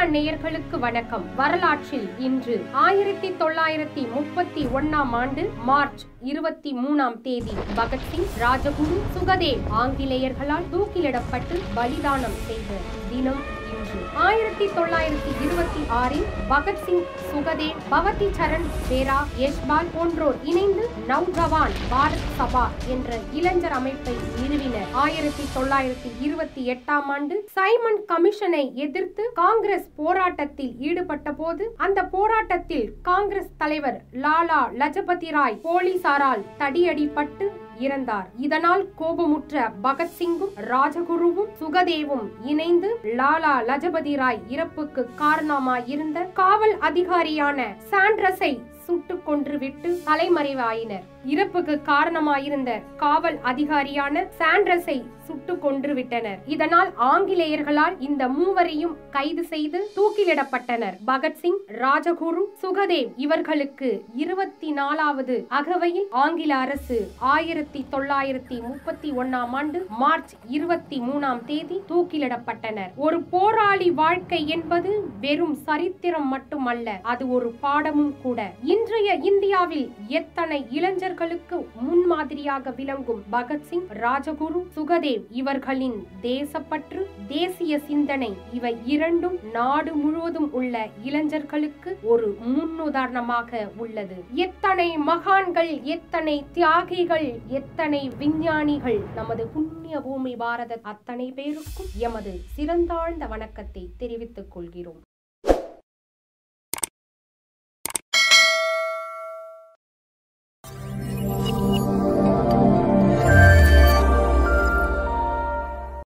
Media நேயர்களுக்கு வணக்கம். வரலாற்றில் இன்று ஆயிரத்தி தொள்ளாயிரத்தி முப்பத்தி ஒன்னாம் ஆண்டு மார்ச் இருபத்தி மூணாம் தேதி பகத்சிங் ராஜகுரு சுகதேவ் ஆங்கிலேயர்களால் தூக்கிலிடப்பட்டு பலிதானம் செய்த தினம். ஒன்று ஆயிரத்தி தொள்ளாயிரத்தி இருபத்தி ஆறில் பகத்சிங் சுகதேவ் பவதி சரண் பேரா யஷ்பால் போன்றோர் இணைந்து நவ்ஜவான் பாரத் சபா என்ற இளைஞர் அமைப்பை நிறுவினர். ஆயிரத்தி தொள்ளாயிரத்தி இருபத்தி எட்டாம் ஆண்டு சைமன் கமிஷனை எதிர்த்து காங்கிரஸ் போராட்டத்தில் ஈடுபட்ட போது அந்த போராட்டத்தில் காங்கிரஸ் தலைவர் லாலா லஜபதி ராய் போலீசாரால் தடியடிப்பட்டு இறந்தார். இதனால் கோபமுற்ற பகத்சிங்கும் ராஜகுருவும் சுகதேவும் இணைந்து லாலா லஜபதி ராய் இறப்புக்கு காரணமாயிருந்த காவல் அதிகாரியான சாண்ட்ரஸை சுட்டுக் கொன்றுவிட்டு தலைமறைவாயினர். இறப்புக்கு காரணமாயிருந்த காவல் அதிகாரியான சாண்ட்ரஸை சுட்டு கொன்று விட்டனர் இதனால் ஆங்கிலேயர்களால் இந்த மூவரையும் கைது செய்து தூக்கிலிடப்பட்டனர். பகத்சிங் ராஜகுரு சுகதேவ் இவர்களுக்கு இருபத்தி நாலாவது அகவையில் ஆங்கில அரசு ஆயிரத்தி தொள்ளாயிரத்தி முப்பத்தி ஒன்னாம் ஆண்டு மார்ச் இருபத்தி மூணாம் தேதி தூக்கிலிடப்பட்டனர். ஒரு போராளி வாழ்க்கை என்பது வெறும் சரித்திரம் மட்டுமல்ல அது ஒரு பாடமும் கூட. இன்றைய இந்தியாவில் எத்தனை இளைஞர்களுக்கு முன்மாதிரியாக விளங்கும் பகத்சிங் ராஜகுரு சுகதேவ் இவர்களின் தேசப்பற்று தேசிய சிந்தனை இவை இரண்டும் நாடு முழுவதும் உள்ள இளைஞர்களுக்கு ஒரு முன்னுதாரணமாக உள்ளது. எத்தனை மகான்கள் எத்தனை தியாகிகள் எத்தனை விஞ்ஞானிகள் நமது புண்ணிய பூமி பாரத அத்தனை பேருக்கும் எமது சிறந்தாழ்ந்த வணக்கத்தை தெரிவித்துக் கொள்கிறோம்.